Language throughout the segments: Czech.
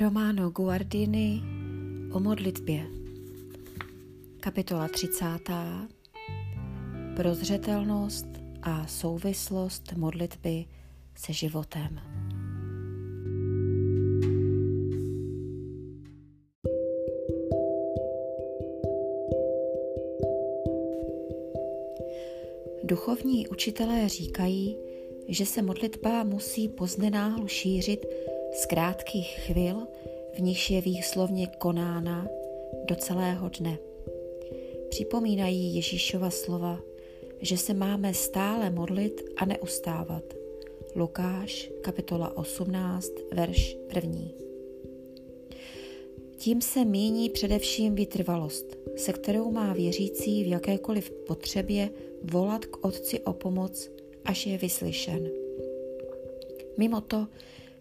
Romano Guardini o modlitbě. Kapitola 30. Prozřetelnost a souvislost modlitby se životem. Duchovní učitelé říkají, že se modlitba musí poznenáhlu šířit z krátkých chvil, v nichž je výslovně konána do celého dne. Připomínají Ježíšova slova, že se máme stále modlit a neustávat. Lukáš, kapitola 18, verš 1. Tím se míní především vytrvalost, se kterou má věřící v jakékoliv potřebě volat k Otci o pomoc, až je vyslyšen. Mimo to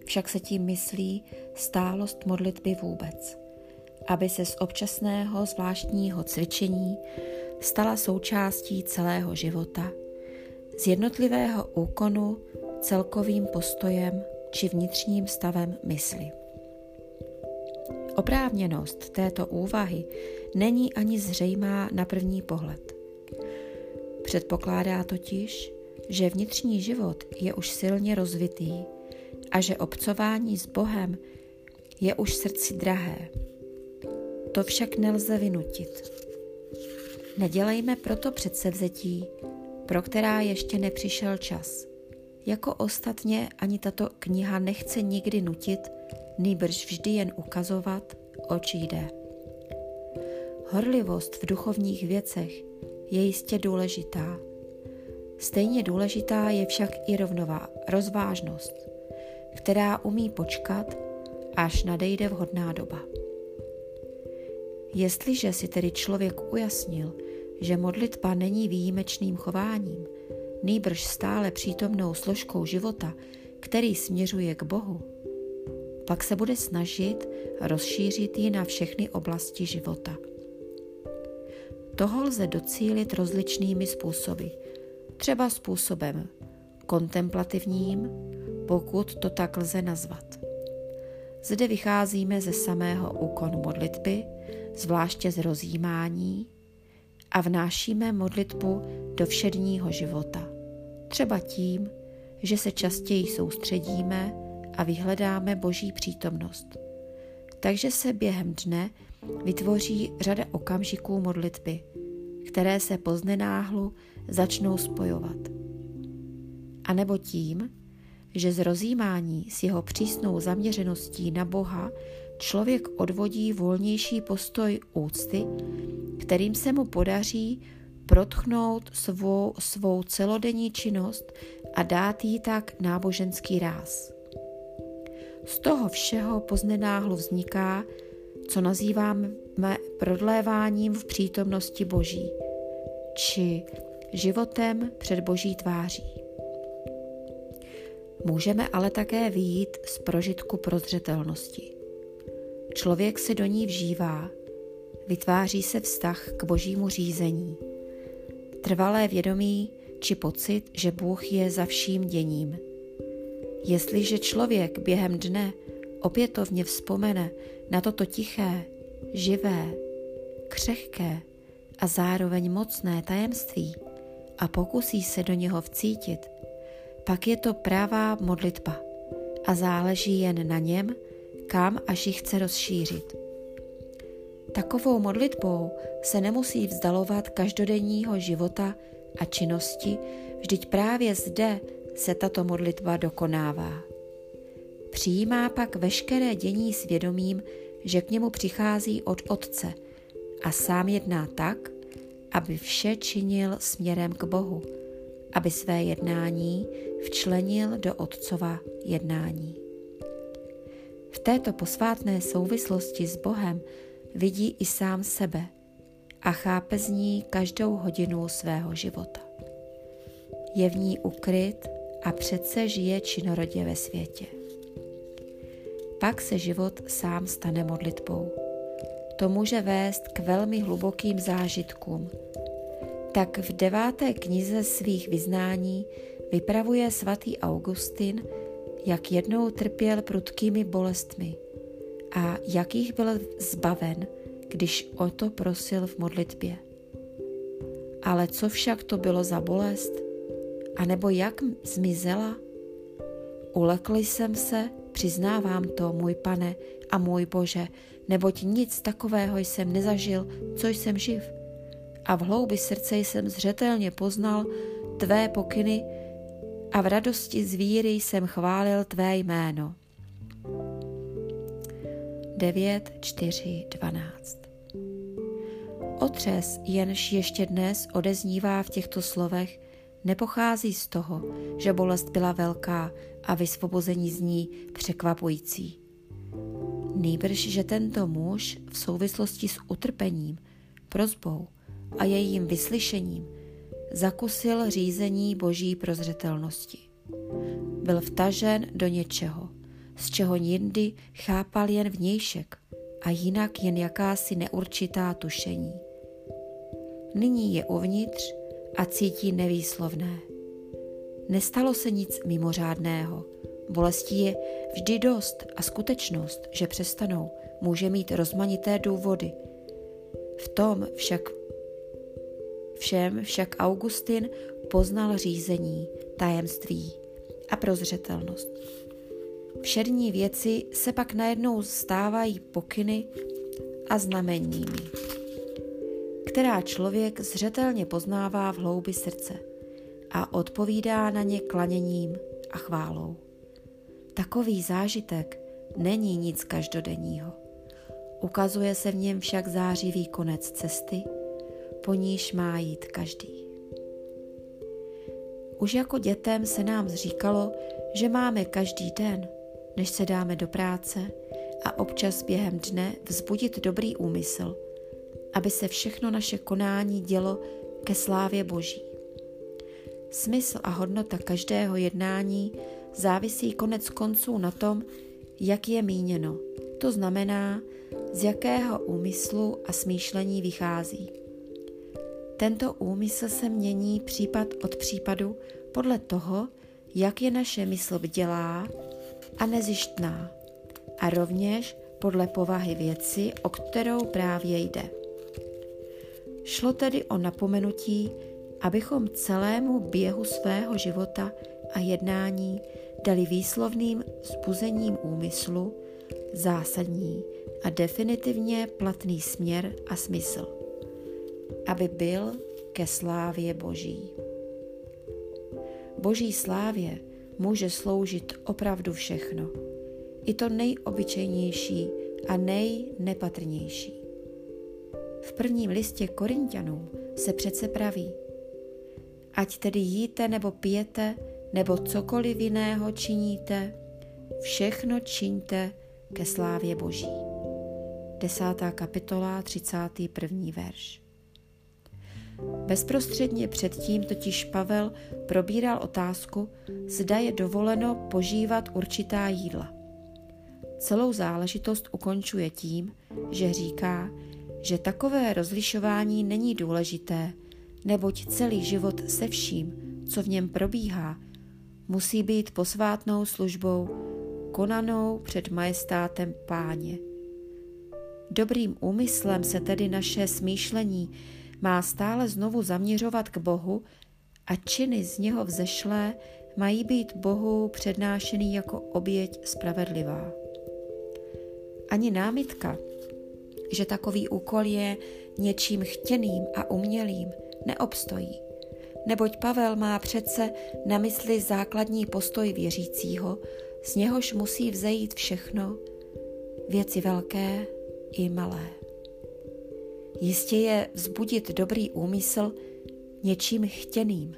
však se tím myslí stálost modlitby vůbec, aby se z občasného zvláštního cvičení stala součástí celého života, z jednotlivého úkonu celkovým postojem či vnitřním stavem mysli. Oprávněnost této úvahy není ani zřejmá na první pohled. Předpokládá totiž, že vnitřní život je už silně rozvitý a že obcování s Bohem je už srdci drahé. To však nelze vynutit. Nedělejme proto předsevzetí, pro která ještě nepřišel čas. Jako ostatně ani tato kniha nechce nikdy nutit, nýbrž vždy jen ukazovat, oč jde. Horlivost v duchovních věcech je jistě důležitá. Stejně důležitá je však i rovnová rozvážnost která umí počkat, až nadejde vhodná doba. Jestliže si tedy člověk ujasnil, že modlitba není výjimečným chováním, nýbrž stále přítomnou složkou života, který směřuje k Bohu, pak se bude snažit rozšířit ji na všechny oblasti života. Toho lze docílit rozličnými způsoby, třeba způsobem kontemplativním, pokud to tak lze nazvat. Zde vycházíme ze samého úkonu modlitby, zvláště z rozjímání, a vnášíme modlitbu do všedního života. Třeba tím, že se častěji soustředíme a vyhledáme Boží přítomnost. Takže se během dne vytvoří řada okamžiků modlitby, které se poznenáhlu začnou spojovat. A nebo tím, že z rozjímání s jeho přísnou zaměřeností na Boha člověk odvodí volnější postoj úcty, kterým se mu podaří protchnout svou, svou celodenní činnost a dát jí tak náboženský ráz. Z toho všeho poznenáhlu vzniká, co nazýváme prodléváním v přítomnosti Boží, či životem před Boží tváří. Můžeme ale také vyjít z prožitku prozřetelnosti. Člověk se do ní vžívá, vytváří se vztah k božímu řízení, trvalé vědomí či pocit, že Bůh je za vším děním. Jestliže člověk během dne opětovně vzpomene na toto tiché, živé, křehké a zároveň mocné tajemství a pokusí se do něho vcítit, pak je to pravá modlitba a záleží jen na něm, kam až ji chce rozšířit. Takovou modlitbou se nemusí vzdalovat každodenního života a činnosti, vždyť právě zde se tato modlitba dokonává. Přijímá pak veškeré dění svědomím, že k němu přichází od Otce a sám jedná tak, aby vše činil směrem k Bohu, aby své jednání včlenil do Otcova jednání. V této posvátné souvislosti s Bohem vidí i sám sebe a chápe z ní každou hodinu svého života. Je v ní ukryt a přece žije činorodě ve světě. Pak se život sám stane modlitbou. To může vést k velmi hlubokým zážitkům, tak v deváté knize svých vyznání vypravuje svatý Augustin, jak jednou trpěl prudkými bolestmi a jakých byl zbaven, když o to prosil v modlitbě. Ale co však to bylo za bolest? A nebo jak zmizela? Ulekl jsem se, přiznávám to, můj pane a můj Bože, neboť nic takového jsem nezažil, co jsem živ. A v hloubi srdce jsem zřetelně poznal tvé pokyny a v radosti z víry jsem chválil tvé jméno. 9, 4, 12 Otřes, jenž ještě dnes odeznívá v těchto slovech, nepochází z toho, že bolest byla velká a vysvobození z ní překvapující. Nýbrž, že tento muž v souvislosti s utrpením, prozbou a jejím vyslyšením zakusil řízení boží prozřetelnosti. Byl vtažen do něčeho, z čeho jindy chápal jen vnějšek a jinak jen jakási neurčitá tušení. Nyní je uvnitř a cítí nevýslovné. Nestalo se nic mimořádného. Bolestí je vždy dost a skutečnost, že přestanou, může mít rozmanité důvody. V tom však všem však Augustin poznal řízení, tajemství a prozřetelnost. Všední věci se pak najednou stávají pokyny a znameními, která člověk zřetelně poznává v hloubi srdce a odpovídá na ně klaněním a chválou. Takový zážitek není nic každodenního. Ukazuje se v něm však zářivý konec cesty, po níž má jít každý. Už jako dětem se nám zříkalo, že máme každý den než se dáme do práce a občas během dne vzbudit dobrý úmysl, aby se všechno naše konání dělo ke slávě Boží. Smysl a hodnota každého jednání závisí konec konců na tom, jak je míněno, to znamená, z jakého úmyslu a smýšlení vychází. Tento úmysl se mění případ od případu podle toho, jak je naše mysl vdělá a nezištná a rovněž podle povahy věci, o kterou právě jde. Šlo tedy o napomenutí, abychom celému běhu svého života a jednání dali výslovným zbuzením úmyslu zásadní a definitivně platný směr a smysl, aby byl ke slávě Boží. Boží slávě může sloužit opravdu všechno. I to nejobyčejnější a nejnepatrnější. V prvním listě Korintianům se přece praví, ať tedy jíte nebo pijete, nebo cokoliv jiného činíte, všechno čiňte ke slávě Boží. Desátá kapitola, 31. verš. Bezprostředně předtím totiž Pavel probíral otázku, zda je dovoleno požívat určitá jídla. Celou záležitost ukončuje tím, že říká, že takové rozlišování není důležité, neboť celý život se vším, co v něm probíhá, musí být posvátnou službou, konanou před majestátem páně. Dobrým úmyslem se tedy naše smýšlení má stále znovu zaměřovat k Bohu a činy z něho vzešlé mají být Bohu přednášený jako oběť spravedlivá. Ani námitka, že takový úkol je něčím chtěným a umělým, neobstojí. Neboť Pavel má přece na mysli základní postoj věřícího, z něhož musí vzejít všechno, věci velké i malé. Jistě je vzbudit dobrý úmysl něčím chtěným,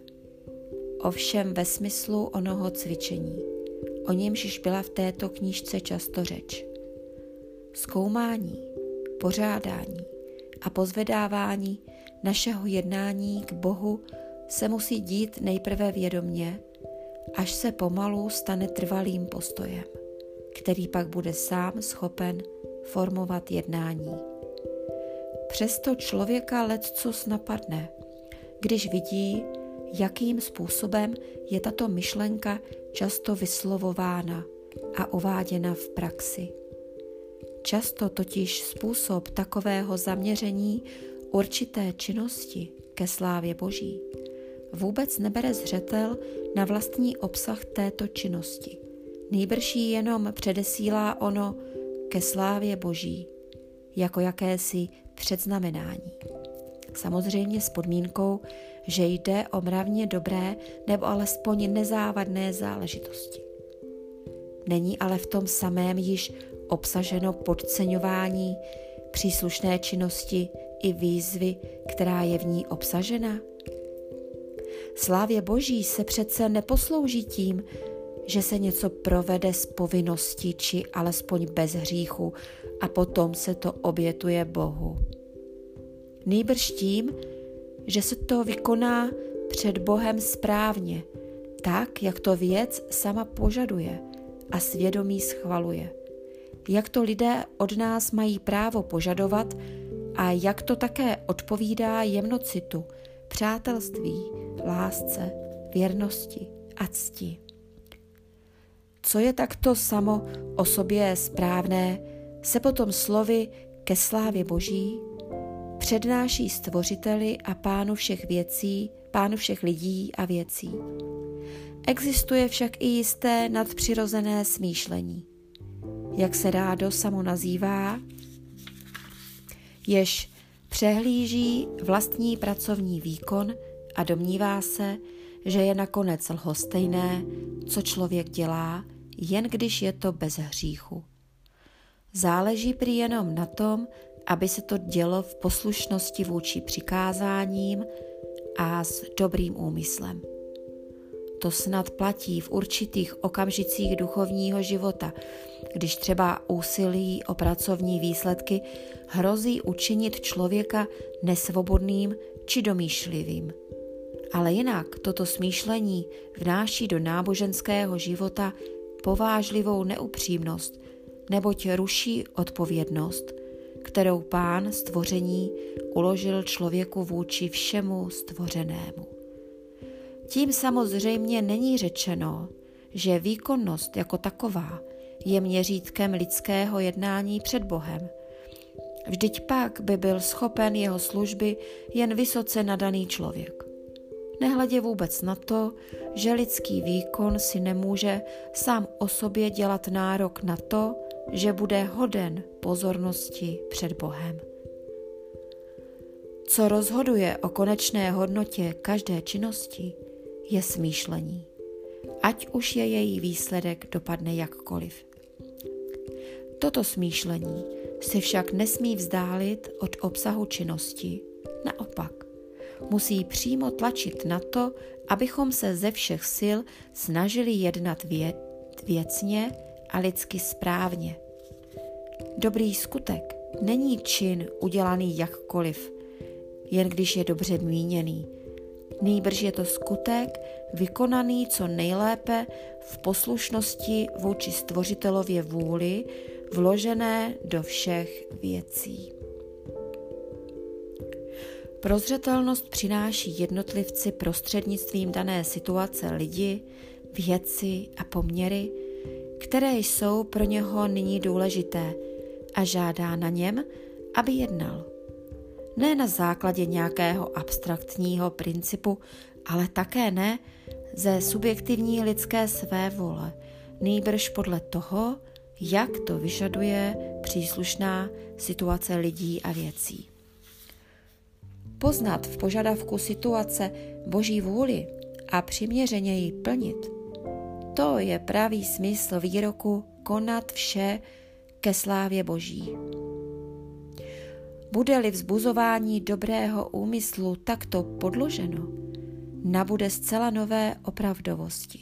ovšem ve smyslu onoho cvičení, o němž již byla v této knížce často řeč. Zkoumání, pořádání a pozvedávání našeho jednání k Bohu se musí dít nejprve vědomně, až se pomalu stane trvalým postojem, který pak bude sám schopen formovat jednání. Přesto člověka leccos napadne, když vidí, jakým způsobem je tato myšlenka často vyslovována a uváděna v praxi. Často totiž způsob takového zaměření určité činnosti ke slávě Boží vůbec nebere zřetel na vlastní obsah této činnosti. Nejbrž jenom předesílá ono ke slávě Boží, jako jakési předznamenání. Samozřejmě s podmínkou, že jde o mravně dobré nebo alespoň nezávadné záležitosti. Není ale v tom samém již obsaženo podceňování příslušné činnosti i výzvy, která je v ní obsažena? Slávě Boží se přece neposlouží tím, že se něco provede z povinnosti či alespoň bez hříchu a potom se to obětuje Bohu. Nýbrž tím, že se to vykoná před Bohem správně, tak, jak to věc sama požaduje a svědomí schvaluje. Jak to lidé od nás mají právo požadovat a jak to také odpovídá jemnocitu, přátelství, lásce, věrnosti a cti. Co je takto samo o sobě správné, se potom slovy ke slávě Boží přednáší stvořiteli a pánu všech věcí, pánu všech lidí a věcí. Existuje však i jisté nadpřirozené smýšlení. Jak se rádo samo nazývá, jež přehlíží vlastní pracovní výkon a domnívá se, že je nakonec lhostejné, co člověk dělá, jen když je to bez hříchu. Záleží prý jenom na tom, aby se to dělo v poslušnosti vůči přikázáním a s dobrým úmyslem. To snad platí v určitých okamžicích duchovního života, když třeba úsilí o pracovní výsledky hrozí učinit člověka nesvobodným či domýšlivým. Ale jinak toto smýšlení vnáší do náboženského života povážlivou neupřímnost, neboť ruší odpovědnost, kterou pán stvoření uložil člověku vůči všemu stvořenému. Tím samozřejmě není řečeno, že výkonnost jako taková je měřítkem lidského jednání před Bohem. Vždyť pak by byl schopen jeho služby jen vysoce nadaný člověk. Nehledě vůbec na to, že lidský výkon si nemůže sám o sobě dělat nárok na to, že bude hoden pozornosti před Bohem. Co rozhoduje o konečné hodnotě každé činnosti, je smýšlení, ať už je její výsledek dopadne jakkoliv. Toto smýšlení se však nesmí vzdálit od obsahu činnosti, naopak. Musí přímo tlačit na to, abychom se ze všech sil snažili jednat vě- věcně a lidsky správně. Dobrý skutek není čin udělaný jakkoliv, jen když je dobře míněný, Nýbrž je to skutek vykonaný co nejlépe v poslušnosti vůči stvořitelově vůli, vložené do všech věcí. Prozřetelnost přináší jednotlivci prostřednictvím dané situace lidi, věci a poměry, které jsou pro něho nyní důležité a žádá na něm, aby jednal ne na základě nějakého abstraktního principu, ale také ne ze subjektivní lidské své vole, nýbrž podle toho, jak to vyžaduje příslušná situace lidí a věcí. Poznat v požadavku situace Boží vůli a přiměřeně ji plnit, to je pravý smysl výroku konat vše ke slávě Boží. Bude-li vzbuzování dobrého úmyslu takto podloženo, nabude zcela nové opravdovosti.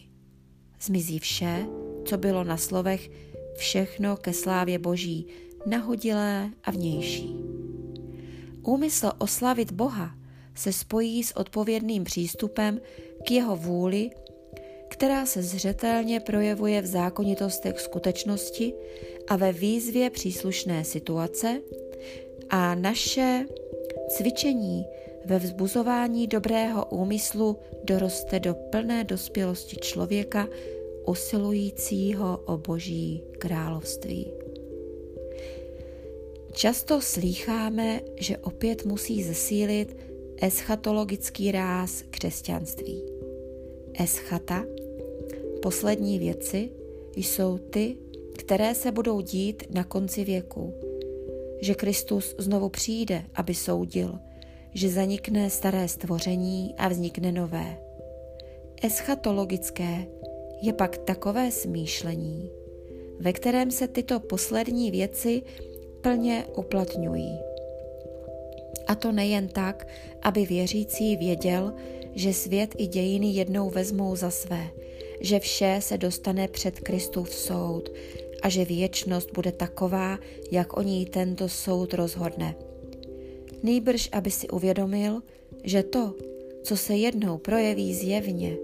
Zmizí vše, co bylo na slovech všechno ke slávě Boží, nahodilé a vnější. Úmysl oslavit Boha se spojí s odpovědným přístupem k jeho vůli, která se zřetelně projevuje v zákonitostech skutečnosti a ve výzvě příslušné situace, a naše cvičení ve vzbuzování dobrého úmyslu doroste do plné dospělosti člověka usilujícího o Boží království. Často slýcháme, že opět musí zesílit eschatologický ráz křesťanství. Eschata, poslední věci, jsou ty, které se budou dít na konci věku. Že Kristus znovu přijde, aby soudil, že zanikne staré stvoření a vznikne nové. Eschatologické je pak takové smýšlení, ve kterém se tyto poslední věci plně uplatňují. A to nejen tak, aby věřící věděl, že svět i dějiny jednou vezmou za své, že vše se dostane před Kristův soud a že věčnost bude taková, jak o ní tento soud rozhodne. Nýbrž, aby si uvědomil, že to, co se jednou projeví zjevně,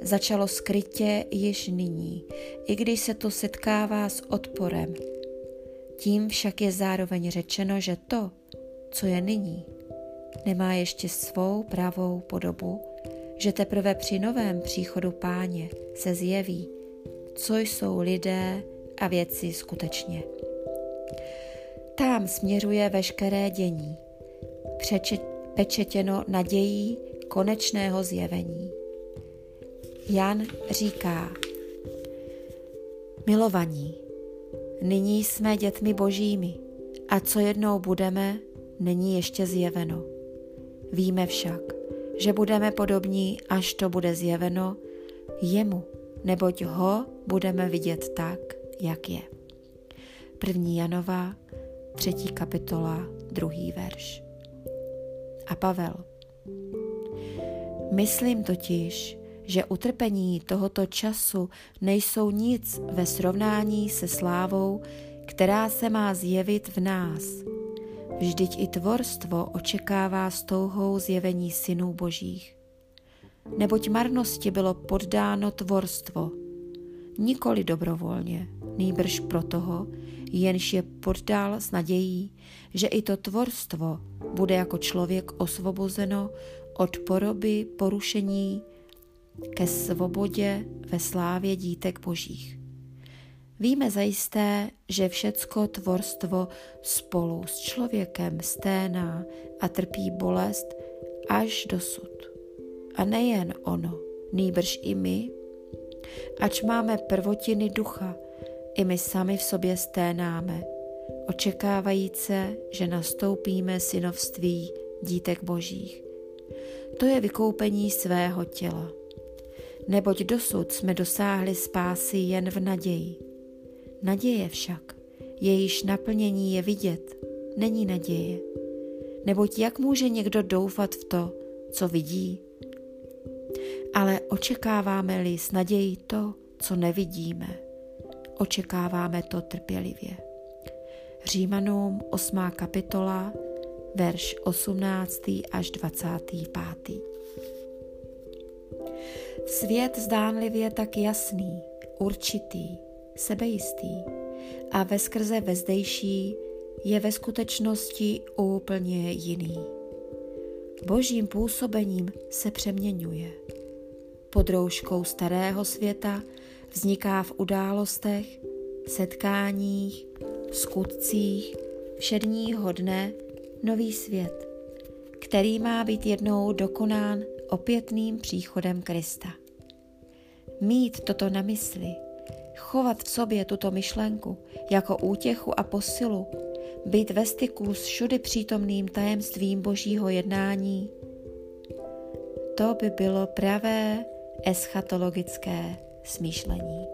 začalo skrytě již nyní, i když se to setkává s odporem. Tím však je zároveň řečeno, že to, co je nyní, nemá ještě svou pravou podobu, že teprve při novém příchodu páně se zjeví, co jsou lidé a věci skutečně. Tam směřuje veškeré dění, pečetěno nadějí konečného zjevení. Jan říká, milovaní, nyní jsme dětmi božími a co jednou budeme, není ještě zjeveno. Víme však, že budeme podobní, až to bude zjeveno jemu, neboť ho budeme vidět tak, jak je. První Janova, třetí kapitola, druhý verš. A Pavel. Myslím totiž, že utrpení tohoto času nejsou nic ve srovnání se slávou, která se má zjevit v nás. Vždyť i tvorstvo očekává s touhou zjevení synů božích. Neboť marnosti bylo poddáno tvorstvo, nikoli dobrovolně, nýbrž pro toho, jenž je poddal s nadějí, že i to tvorstvo bude jako člověk osvobozeno od poroby porušení ke svobodě ve slávě dítek božích. Víme zajisté, že všecko tvorstvo spolu s člověkem sténá a trpí bolest až dosud. A nejen ono, nýbrž i my, ač máme prvotiny ducha, i my sami v sobě sténáme, očekávajíce, že nastoupíme synovství dítek božích. To je vykoupení svého těla neboť dosud jsme dosáhli spásy jen v naději. Naděje však, jejíž naplnění je vidět, není naděje. Neboť jak může někdo doufat v to, co vidí? Ale očekáváme-li s nadějí to, co nevidíme, očekáváme to trpělivě. Římanům 8. kapitola, verš 18. až 25. Svět zdánlivě tak jasný, určitý, sebejistý a veskrze vezdejší je ve skutečnosti úplně jiný. Božím působením se přeměňuje. Pod rouškou starého světa vzniká v událostech, setkáních, skutcích všedního dne nový svět, který má být jednou dokonán opětným příchodem Krista. Mít toto na mysli, chovat v sobě tuto myšlenku jako útěchu a posilu, být ve styku s všudy přítomným tajemstvím božího jednání, to by bylo pravé eschatologické smýšlení.